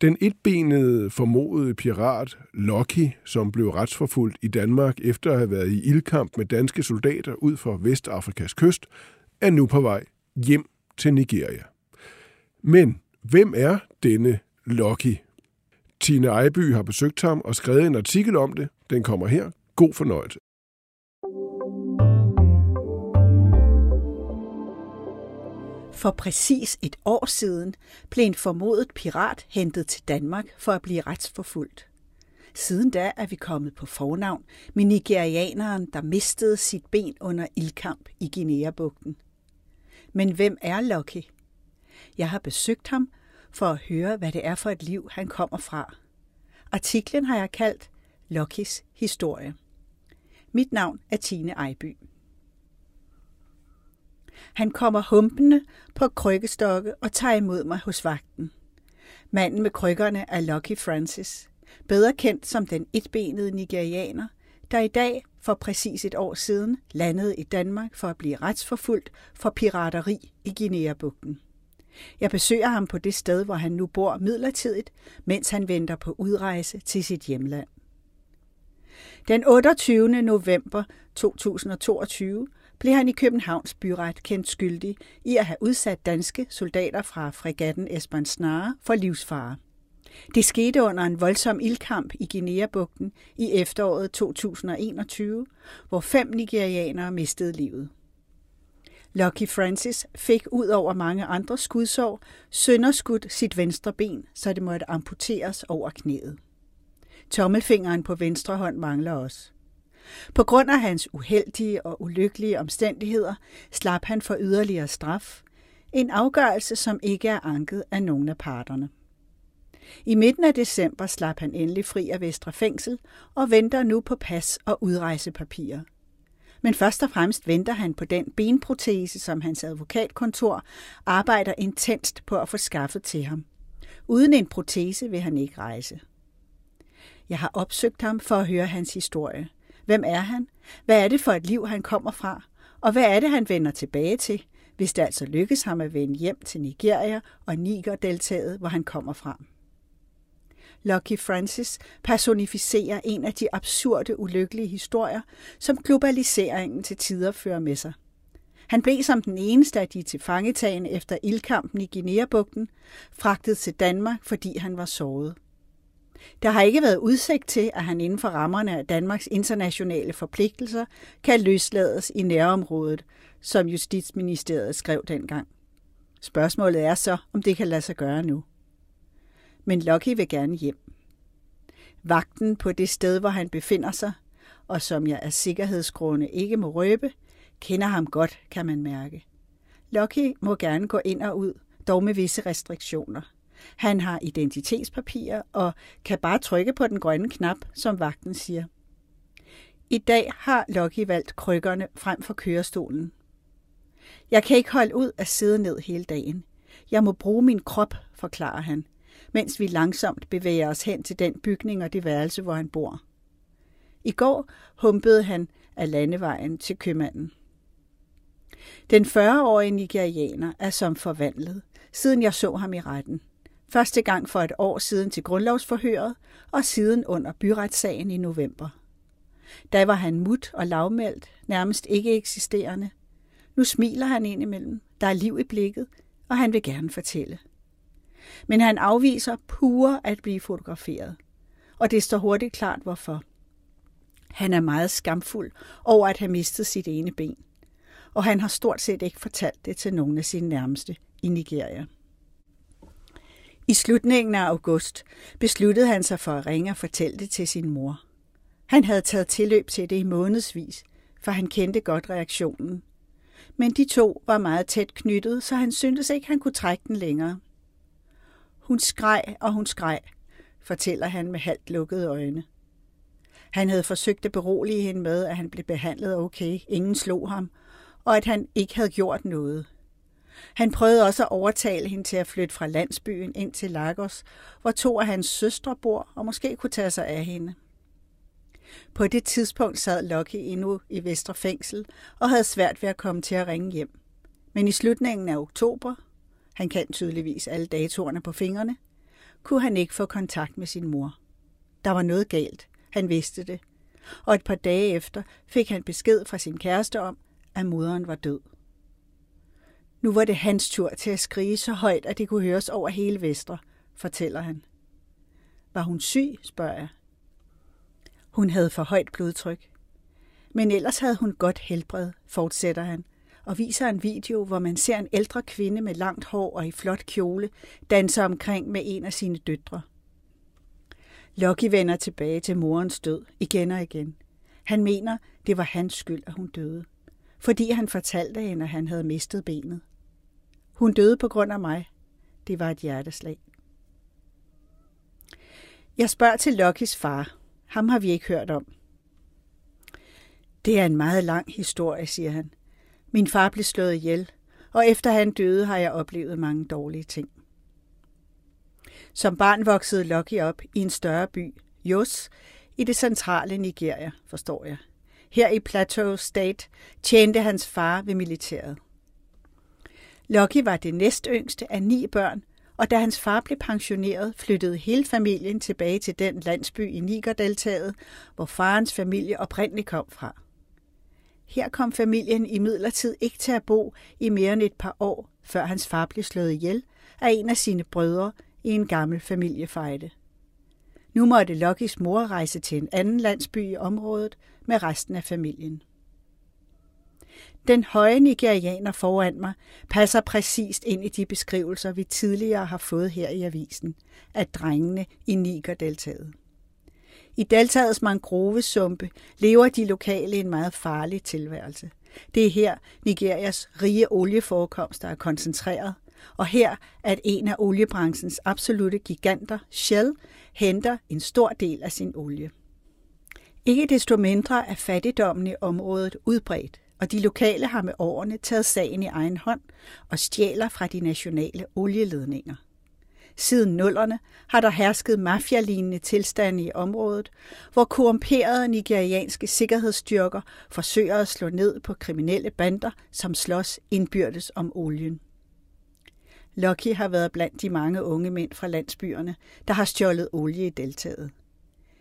Den etbenede formodede pirat Lucky, som blev retsforfulgt i Danmark efter at have været i ildkamp med danske soldater ud for Vestafrikas kyst, er nu på vej hjem til Nigeria. Men hvem er denne Lucky? Tine Ejby har besøgt ham og skrevet en artikel om det. Den kommer her. God fornøjelse. For præcis et år siden blev en formodet pirat hentet til Danmark for at blive retsforfulgt. Siden da er vi kommet på fornavn med nigerianeren, der mistede sit ben under ildkamp i Guinea-bugten. Men hvem er Lucky? Jeg har besøgt ham for at høre, hvad det er for et liv, han kommer fra. Artiklen har jeg kaldt Luckys historie. Mit navn er Tine Ejby. Han kommer humpende på krykkestokke og tager imod mig hos vagten. Manden med krykkerne er Lucky Francis, bedre kendt som den etbenede nigerianer, der i dag for præcis et år siden landede i Danmark for at blive retsforfulgt for pirateri i Guinea-bugten. Jeg besøger ham på det sted, hvor han nu bor midlertidigt, mens han venter på udrejse til sit hjemland. Den 28. november 2022 blev han i Københavns byret kendt skyldig i at have udsat danske soldater fra fregatten Esbern Snare for livsfare. Det skete under en voldsom ildkamp i Guinea-bugten i efteråret 2021, hvor fem nigerianere mistede livet. Lucky Francis fik ud over mange andre skudsår sønderskudt sit venstre ben, så det måtte amputeres over knæet. Tommelfingeren på venstre hånd mangler også. På grund af hans uheldige og ulykkelige omstændigheder slap han for yderligere straf, en afgørelse, som ikke er anket af nogen af parterne. I midten af december slap han endelig fri af Vestre Fængsel og venter nu på pas og udrejsepapirer. Men først og fremmest venter han på den benprotese, som hans advokatkontor arbejder intenst på at få skaffet til ham. Uden en protese vil han ikke rejse. Jeg har opsøgt ham for at høre hans historie. Hvem er han? Hvad er det for et liv, han kommer fra? Og hvad er det, han vender tilbage til, hvis det altså lykkes ham at vende hjem til Nigeria og Niger-deltaget, hvor han kommer fra? Lucky Francis personificerer en af de absurde, ulykkelige historier, som globaliseringen til tider fører med sig. Han blev som den eneste af de tilfangetagende efter ildkampen i Guinea-bugten fragtet til Danmark, fordi han var såret. Der har ikke været udsigt til, at han inden for rammerne af Danmarks internationale forpligtelser kan løslades i nærområdet, som Justitsministeriet skrev dengang. Spørgsmålet er så, om det kan lade sig gøre nu. Men Lucky vil gerne hjem. Vagten på det sted, hvor han befinder sig, og som jeg af sikkerhedsgrunde ikke må røbe, kender ham godt, kan man mærke. Lucky må gerne gå ind og ud, dog med visse restriktioner – han har identitetspapirer og kan bare trykke på den grønne knap, som vagten siger. I dag har Lucky valgt krykkerne frem for kørestolen. Jeg kan ikke holde ud at sidde ned hele dagen. Jeg må bruge min krop, forklarer han, mens vi langsomt bevæger os hen til den bygning og det værelse, hvor han bor. I går humpede han af landevejen til købmanden. Den 40-årige nigerianer er som forvandlet, siden jeg så ham i retten. Første gang for et år siden til grundlovsforhøret, og siden under byretssagen i november. Da var han mut og lavmældt, nærmest ikke eksisterende. Nu smiler han ind imellem. Der er liv i blikket, og han vil gerne fortælle. Men han afviser pure at blive fotograferet. Og det står hurtigt klart, hvorfor. Han er meget skamfuld over at have mistet sit ene ben. Og han har stort set ikke fortalt det til nogen af sine nærmeste i Nigeria. I slutningen af august besluttede han sig for at ringe og fortælle det til sin mor. Han havde taget tilløb til det i månedsvis, for han kendte godt reaktionen. Men de to var meget tæt knyttet, så han syntes ikke, han kunne trække den længere. Hun skreg, og hun skreg, fortæller han med halvt lukkede øjne. Han havde forsøgt at berolige hende med, at han blev behandlet okay, ingen slog ham, og at han ikke havde gjort noget. Han prøvede også at overtale hende til at flytte fra landsbyen ind til Lagos, hvor to af hans søstre bor og måske kunne tage sig af hende. På det tidspunkt sad Lucky endnu i Vestre Fængsel og havde svært ved at komme til at ringe hjem. Men i slutningen af oktober, han kan tydeligvis alle datorerne på fingrene, kunne han ikke få kontakt med sin mor. Der var noget galt, han vidste det, og et par dage efter fik han besked fra sin kæreste om, at moderen var død. Nu var det hans tur til at skrige så højt, at det kunne høres over hele Vestre, fortæller han. Var hun syg, spørger jeg. Hun havde for højt blodtryk. Men ellers havde hun godt helbred, fortsætter han, og viser en video, hvor man ser en ældre kvinde med langt hår og i flot kjole danse omkring med en af sine døtre. Loki vender tilbage til morens død igen og igen. Han mener, det var hans skyld, at hun døde. Fordi han fortalte hende, at han havde mistet benet. Hun døde på grund af mig. Det var et hjerteslag. Jeg spørger til Luckys far. Ham har vi ikke hørt om. Det er en meget lang historie, siger han. Min far blev slået ihjel, og efter han døde har jeg oplevet mange dårlige ting. Som barn voksede Lucky op i en større by, Jos, i det centrale Nigeria, forstår jeg. Her i Plateau State tjente hans far ved militæret. Lucky var det næstyngste af ni børn, og da hans far blev pensioneret, flyttede hele familien tilbage til den landsby i Nigerdeltaget, hvor farens familie oprindeligt kom fra. Her kom familien i midlertid ikke til at bo i mere end et par år, før hans far blev slået ihjel af en af sine brødre i en gammel familiefejde. Nu måtte Lokkis mor rejse til en anden landsby i området med resten af familien. Den høje nigerianer foran mig passer præcist ind i de beskrivelser, vi tidligere har fået her i avisen, af drengene i Niger-deltaget. I deltagets mangrovesumpe lever de lokale en meget farlig tilværelse. Det er her Nigerias rige olieforekomster er koncentreret, og her at en af oliebranchens absolute giganter, Shell, henter en stor del af sin olie. Ikke desto mindre er fattigdommen i området udbredt, og de lokale har med årene taget sagen i egen hånd og stjæler fra de nationale olieledninger. Siden nullerne har der hersket mafialignende tilstande i området, hvor korrumperede nigerianske sikkerhedsstyrker forsøger at slå ned på kriminelle bander, som slås indbyrdes om olien. Lucky har været blandt de mange unge mænd fra landsbyerne, der har stjålet olie i deltaget.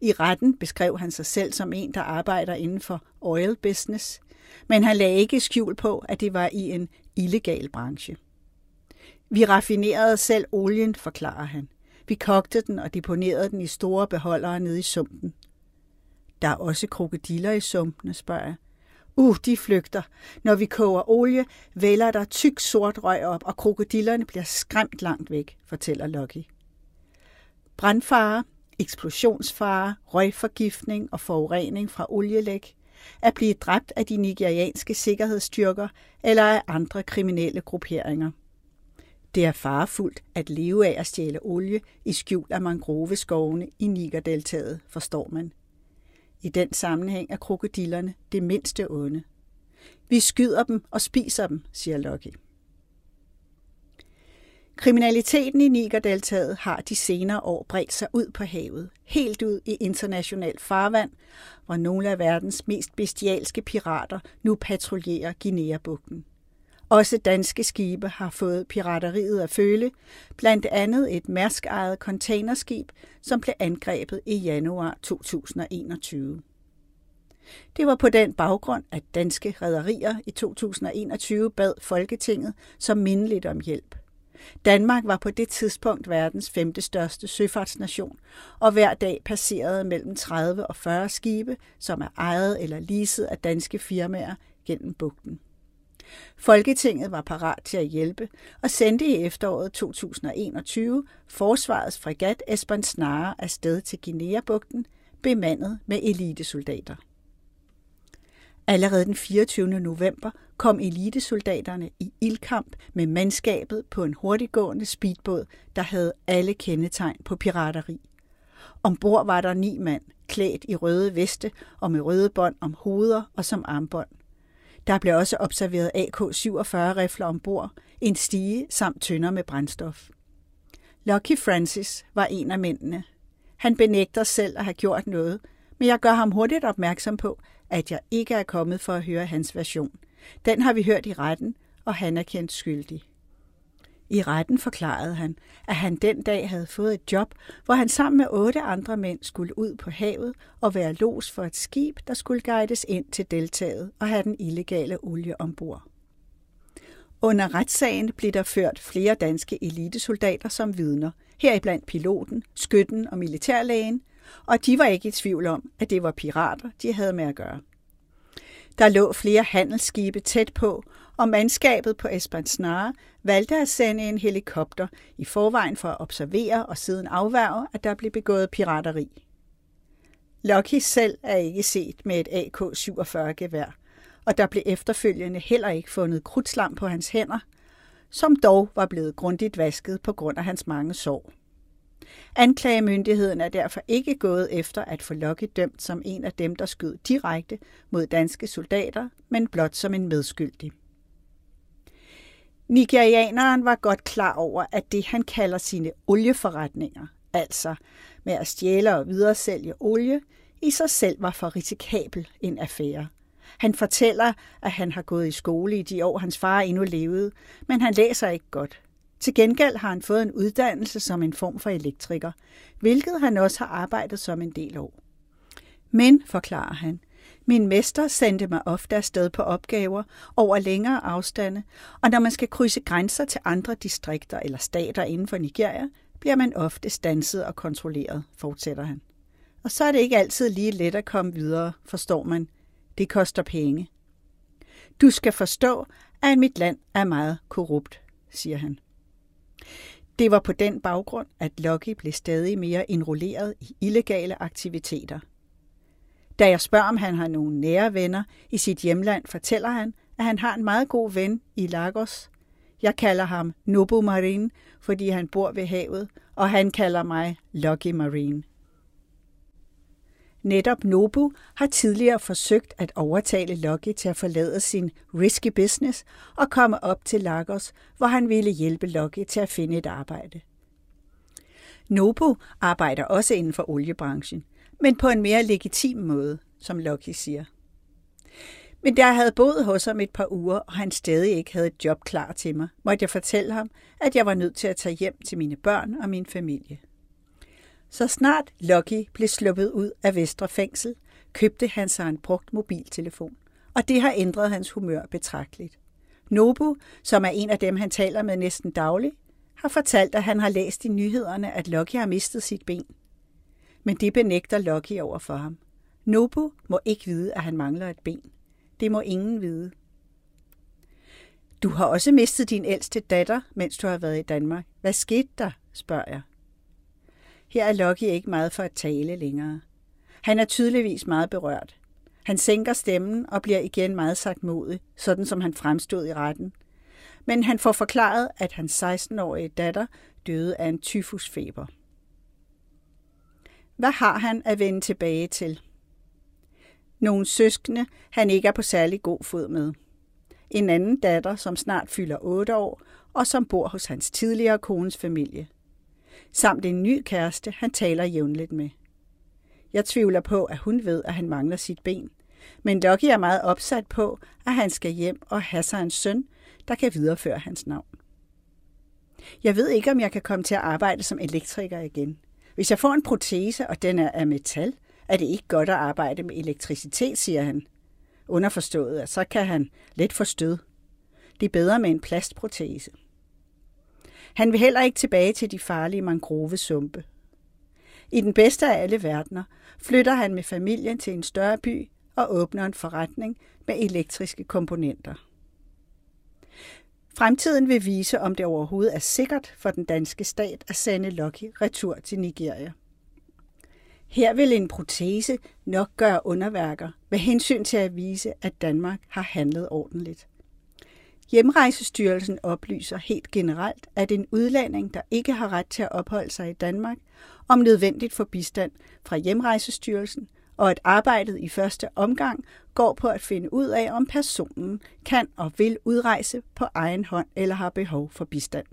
I retten beskrev han sig selv som en, der arbejder inden for oil business, men han lagde ikke skjul på, at det var i en illegal branche. Vi raffinerede selv olien, forklarer han. Vi kogte den og deponerede den i store beholdere nede i sumpen. Der er også krokodiller i sumpene, spørger jeg. Uh, de flygter. Når vi koger olie, vælger der tyk sort røg op, og krokodillerne bliver skræmt langt væk, fortæller Lucky. Brandfare, eksplosionsfare, røgforgiftning og forurening fra olielæg at blive dræbt af de nigerianske sikkerhedsstyrker eller af andre kriminelle grupperinger. Det er farefuldt at leve af at stjæle olie i skjul af mangroveskovene i Nigerdeltaget, forstår man. I den sammenhæng er krokodillerne det mindste onde. Vi skyder dem og spiser dem, siger Loki. Kriminaliteten i Nigerdeltaget har de senere år bredt sig ud på havet, helt ud i internationalt farvand, hvor nogle af verdens mest bestialske pirater nu patruljerer Guinea-bugten. Også danske skibe har fået pirateriet at føle, blandt andet et mærskejet containerskib, som blev angrebet i januar 2021. Det var på den baggrund, at danske rædderier i 2021 bad Folketinget som mindeligt om hjælp. Danmark var på det tidspunkt verdens femte største søfartsnation, og hver dag passerede mellem 30 og 40 skibe, som er ejet eller leaset af danske firmaer gennem bugten. Folketinget var parat til at hjælpe og sendte i efteråret 2021 forsvarets fregat Esbern Snare afsted til Guinea-bugten, bemandet med elitesoldater. Allerede den 24. november kom elitesoldaterne i ildkamp med mandskabet på en hurtiggående speedbåd, der havde alle kendetegn på pirateri. Ombord var der ni mand, klædt i røde veste og med røde bånd om hoveder og som armbånd. Der blev også observeret AK-47-rifler ombord, en stige samt tønder med brændstof. Lucky Francis var en af mændene. Han benægter selv at have gjort noget, men jeg gør ham hurtigt opmærksom på, at jeg ikke er kommet for at høre hans version. Den har vi hørt i retten, og han er kendt skyldig. I retten forklarede han, at han den dag havde fået et job, hvor han sammen med otte andre mænd skulle ud på havet og være los for et skib, der skulle guides ind til deltaget og have den illegale olie ombord. Under retssagen blev der ført flere danske elitesoldater som vidner, heriblandt piloten, skytten og militærlægen, og de var ikke i tvivl om, at det var pirater, de havde med at gøre. Der lå flere handelsskibe tæt på, og mandskabet på Espansnare valgte at sende en helikopter i forvejen for at observere og siden afværge, at der blev begået pirateri. Lucky selv er ikke set med et AK-47-gevær, og der blev efterfølgende heller ikke fundet krudtslam på hans hænder, som dog var blevet grundigt vasket på grund af hans mange sår. Anklagemyndigheden er derfor ikke gået efter at få Lucky dømt som en af dem, der skød direkte mod danske soldater, men blot som en medskyldig. Nigerianeren var godt klar over, at det han kalder sine olieforretninger, altså med at stjæle og videresælge olie, i sig selv var for risikabel en affære. Han fortæller, at han har gået i skole i de år, hans far endnu levede, men han læser ikke godt. Til gengæld har han fået en uddannelse som en form for elektriker, hvilket han også har arbejdet som en del år. Men, forklarer han, min mester sendte mig ofte afsted på opgaver over længere afstande, og når man skal krydse grænser til andre distrikter eller stater inden for Nigeria, bliver man ofte stanset og kontrolleret, fortsætter han. Og så er det ikke altid lige let at komme videre, forstår man. Det koster penge. Du skal forstå, at mit land er meget korrupt, siger han. Det var på den baggrund, at Lucky blev stadig mere enrolleret i illegale aktiviteter. Da jeg spørger, om han har nogle nære venner i sit hjemland, fortæller han, at han har en meget god ven i Lagos. Jeg kalder ham Nobu Marine, fordi han bor ved havet, og han kalder mig Lucky Marine. Netop Nobu har tidligere forsøgt at overtale Lucky til at forlade sin risky business og komme op til Lagos, hvor han ville hjælpe Lucky til at finde et arbejde. Nobu arbejder også inden for oliebranchen, men på en mere legitim måde, som Lucky siger. Men da jeg havde boet hos ham et par uger, og han stadig ikke havde et job klar til mig, måtte jeg fortælle ham, at jeg var nødt til at tage hjem til mine børn og min familie. Så snart Lucky blev sluppet ud af Vestre Fængsel, købte han sig en brugt mobiltelefon, og det har ændret hans humør betragteligt. Nobu, som er en af dem, han taler med næsten dagligt, har fortalt, at han har læst i nyhederne, at Lucky har mistet sit ben. Men det benægter Lucky over for ham. Nobu må ikke vide, at han mangler et ben. Det må ingen vide. Du har også mistet din ældste datter, mens du har været i Danmark. Hvad skete der, spørger jeg. Her er Loki ikke meget for at tale længere. Han er tydeligvis meget berørt. Han sænker stemmen og bliver igen meget sagt modig, sådan som han fremstod i retten. Men han får forklaret, at hans 16-årige datter døde af en tyfusfeber. Hvad har han at vende tilbage til? Nogle søskende, han ikke er på særlig god fod med. En anden datter, som snart fylder 8 år, og som bor hos hans tidligere kones familie – samt en ny kæreste, han taler jævnligt med. Jeg tvivler på, at hun ved, at han mangler sit ben, men Lucky er meget opsat på, at han skal hjem og have sig en søn, der kan videreføre hans navn. Jeg ved ikke, om jeg kan komme til at arbejde som elektriker igen. Hvis jeg får en protese, og den er af metal, er det ikke godt at arbejde med elektricitet, siger han. Underforstået, at så kan han let få stød. Det er bedre med en plastprotese. Han vil heller ikke tilbage til de farlige mangrovesumpe. I den bedste af alle verdener flytter han med familien til en større by og åbner en forretning med elektriske komponenter. Fremtiden vil vise, om det overhovedet er sikkert for den danske stat at sende Lucky retur til Nigeria. Her vil en protese nok gøre underværker med hensyn til at vise, at Danmark har handlet ordentligt. Hjemrejsestyrelsen oplyser helt generelt, at en udlænding, der ikke har ret til at opholde sig i Danmark, om nødvendigt for bistand fra Hjemrejsestyrelsen, og at arbejdet i første omgang går på at finde ud af, om personen kan og vil udrejse på egen hånd eller har behov for bistand.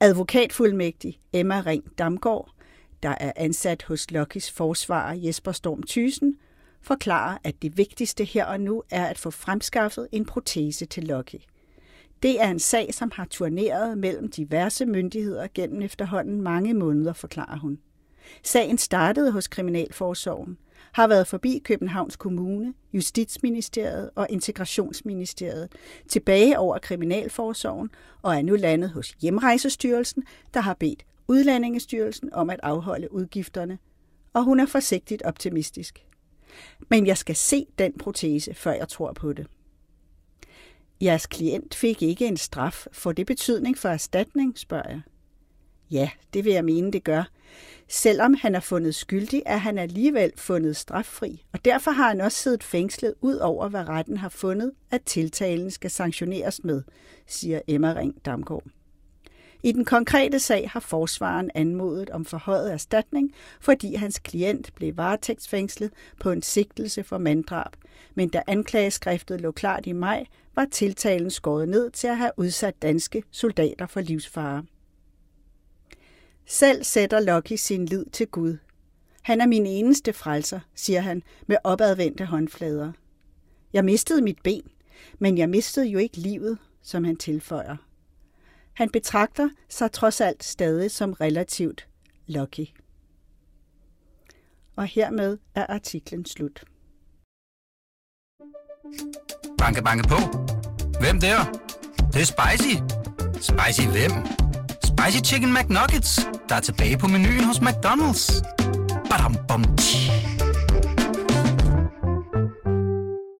Advokatfuldmægtig Emma Ring Damgaard, der er ansat hos Lokkis forsvarer Jesper Storm Thysen, forklarer, at det vigtigste her og nu er at få fremskaffet en protese til Lucky. Det er en sag, som har turneret mellem diverse myndigheder gennem efterhånden mange måneder, forklarer hun. Sagen startede hos Kriminalforsorgen, har været forbi Københavns Kommune, Justitsministeriet og Integrationsministeriet, tilbage over Kriminalforsorgen og er nu landet hos Hjemrejsestyrelsen, der har bedt Udlændingestyrelsen om at afholde udgifterne, og hun er forsigtigt optimistisk. Men jeg skal se den protese, før jeg tror på det. Jeres klient fik ikke en straf. Får det betydning for erstatning, spørger jeg. Ja, det vil jeg mene, det gør. Selvom han er fundet skyldig, er han alligevel fundet straffri, og derfor har han også siddet fængslet ud over, hvad retten har fundet, at tiltalen skal sanktioneres med, siger Emma Ring Damgaard. I den konkrete sag har forsvaren anmodet om forhøjet erstatning, fordi hans klient blev varetægtsfængslet på en sigtelse for manddrab. Men da anklageskriftet lå klart i maj, var tiltalen skåret ned til at have udsat danske soldater for livsfare. Selv sætter Lucky sin lid til Gud. Han er min eneste frelser, siger han med opadvendte håndflader. Jeg mistede mit ben, men jeg mistede jo ikke livet, som han tilføjer. Han betragter sig trods alt stadig som relativt lucky. Og hermed er artiklen slut. Banke, banke på. Hvem der? Det, det er spicy. Spicy hvem? Spicy Chicken McNuggets, der er tilbage på menuen hos McDonald's. Badum, bom, tji.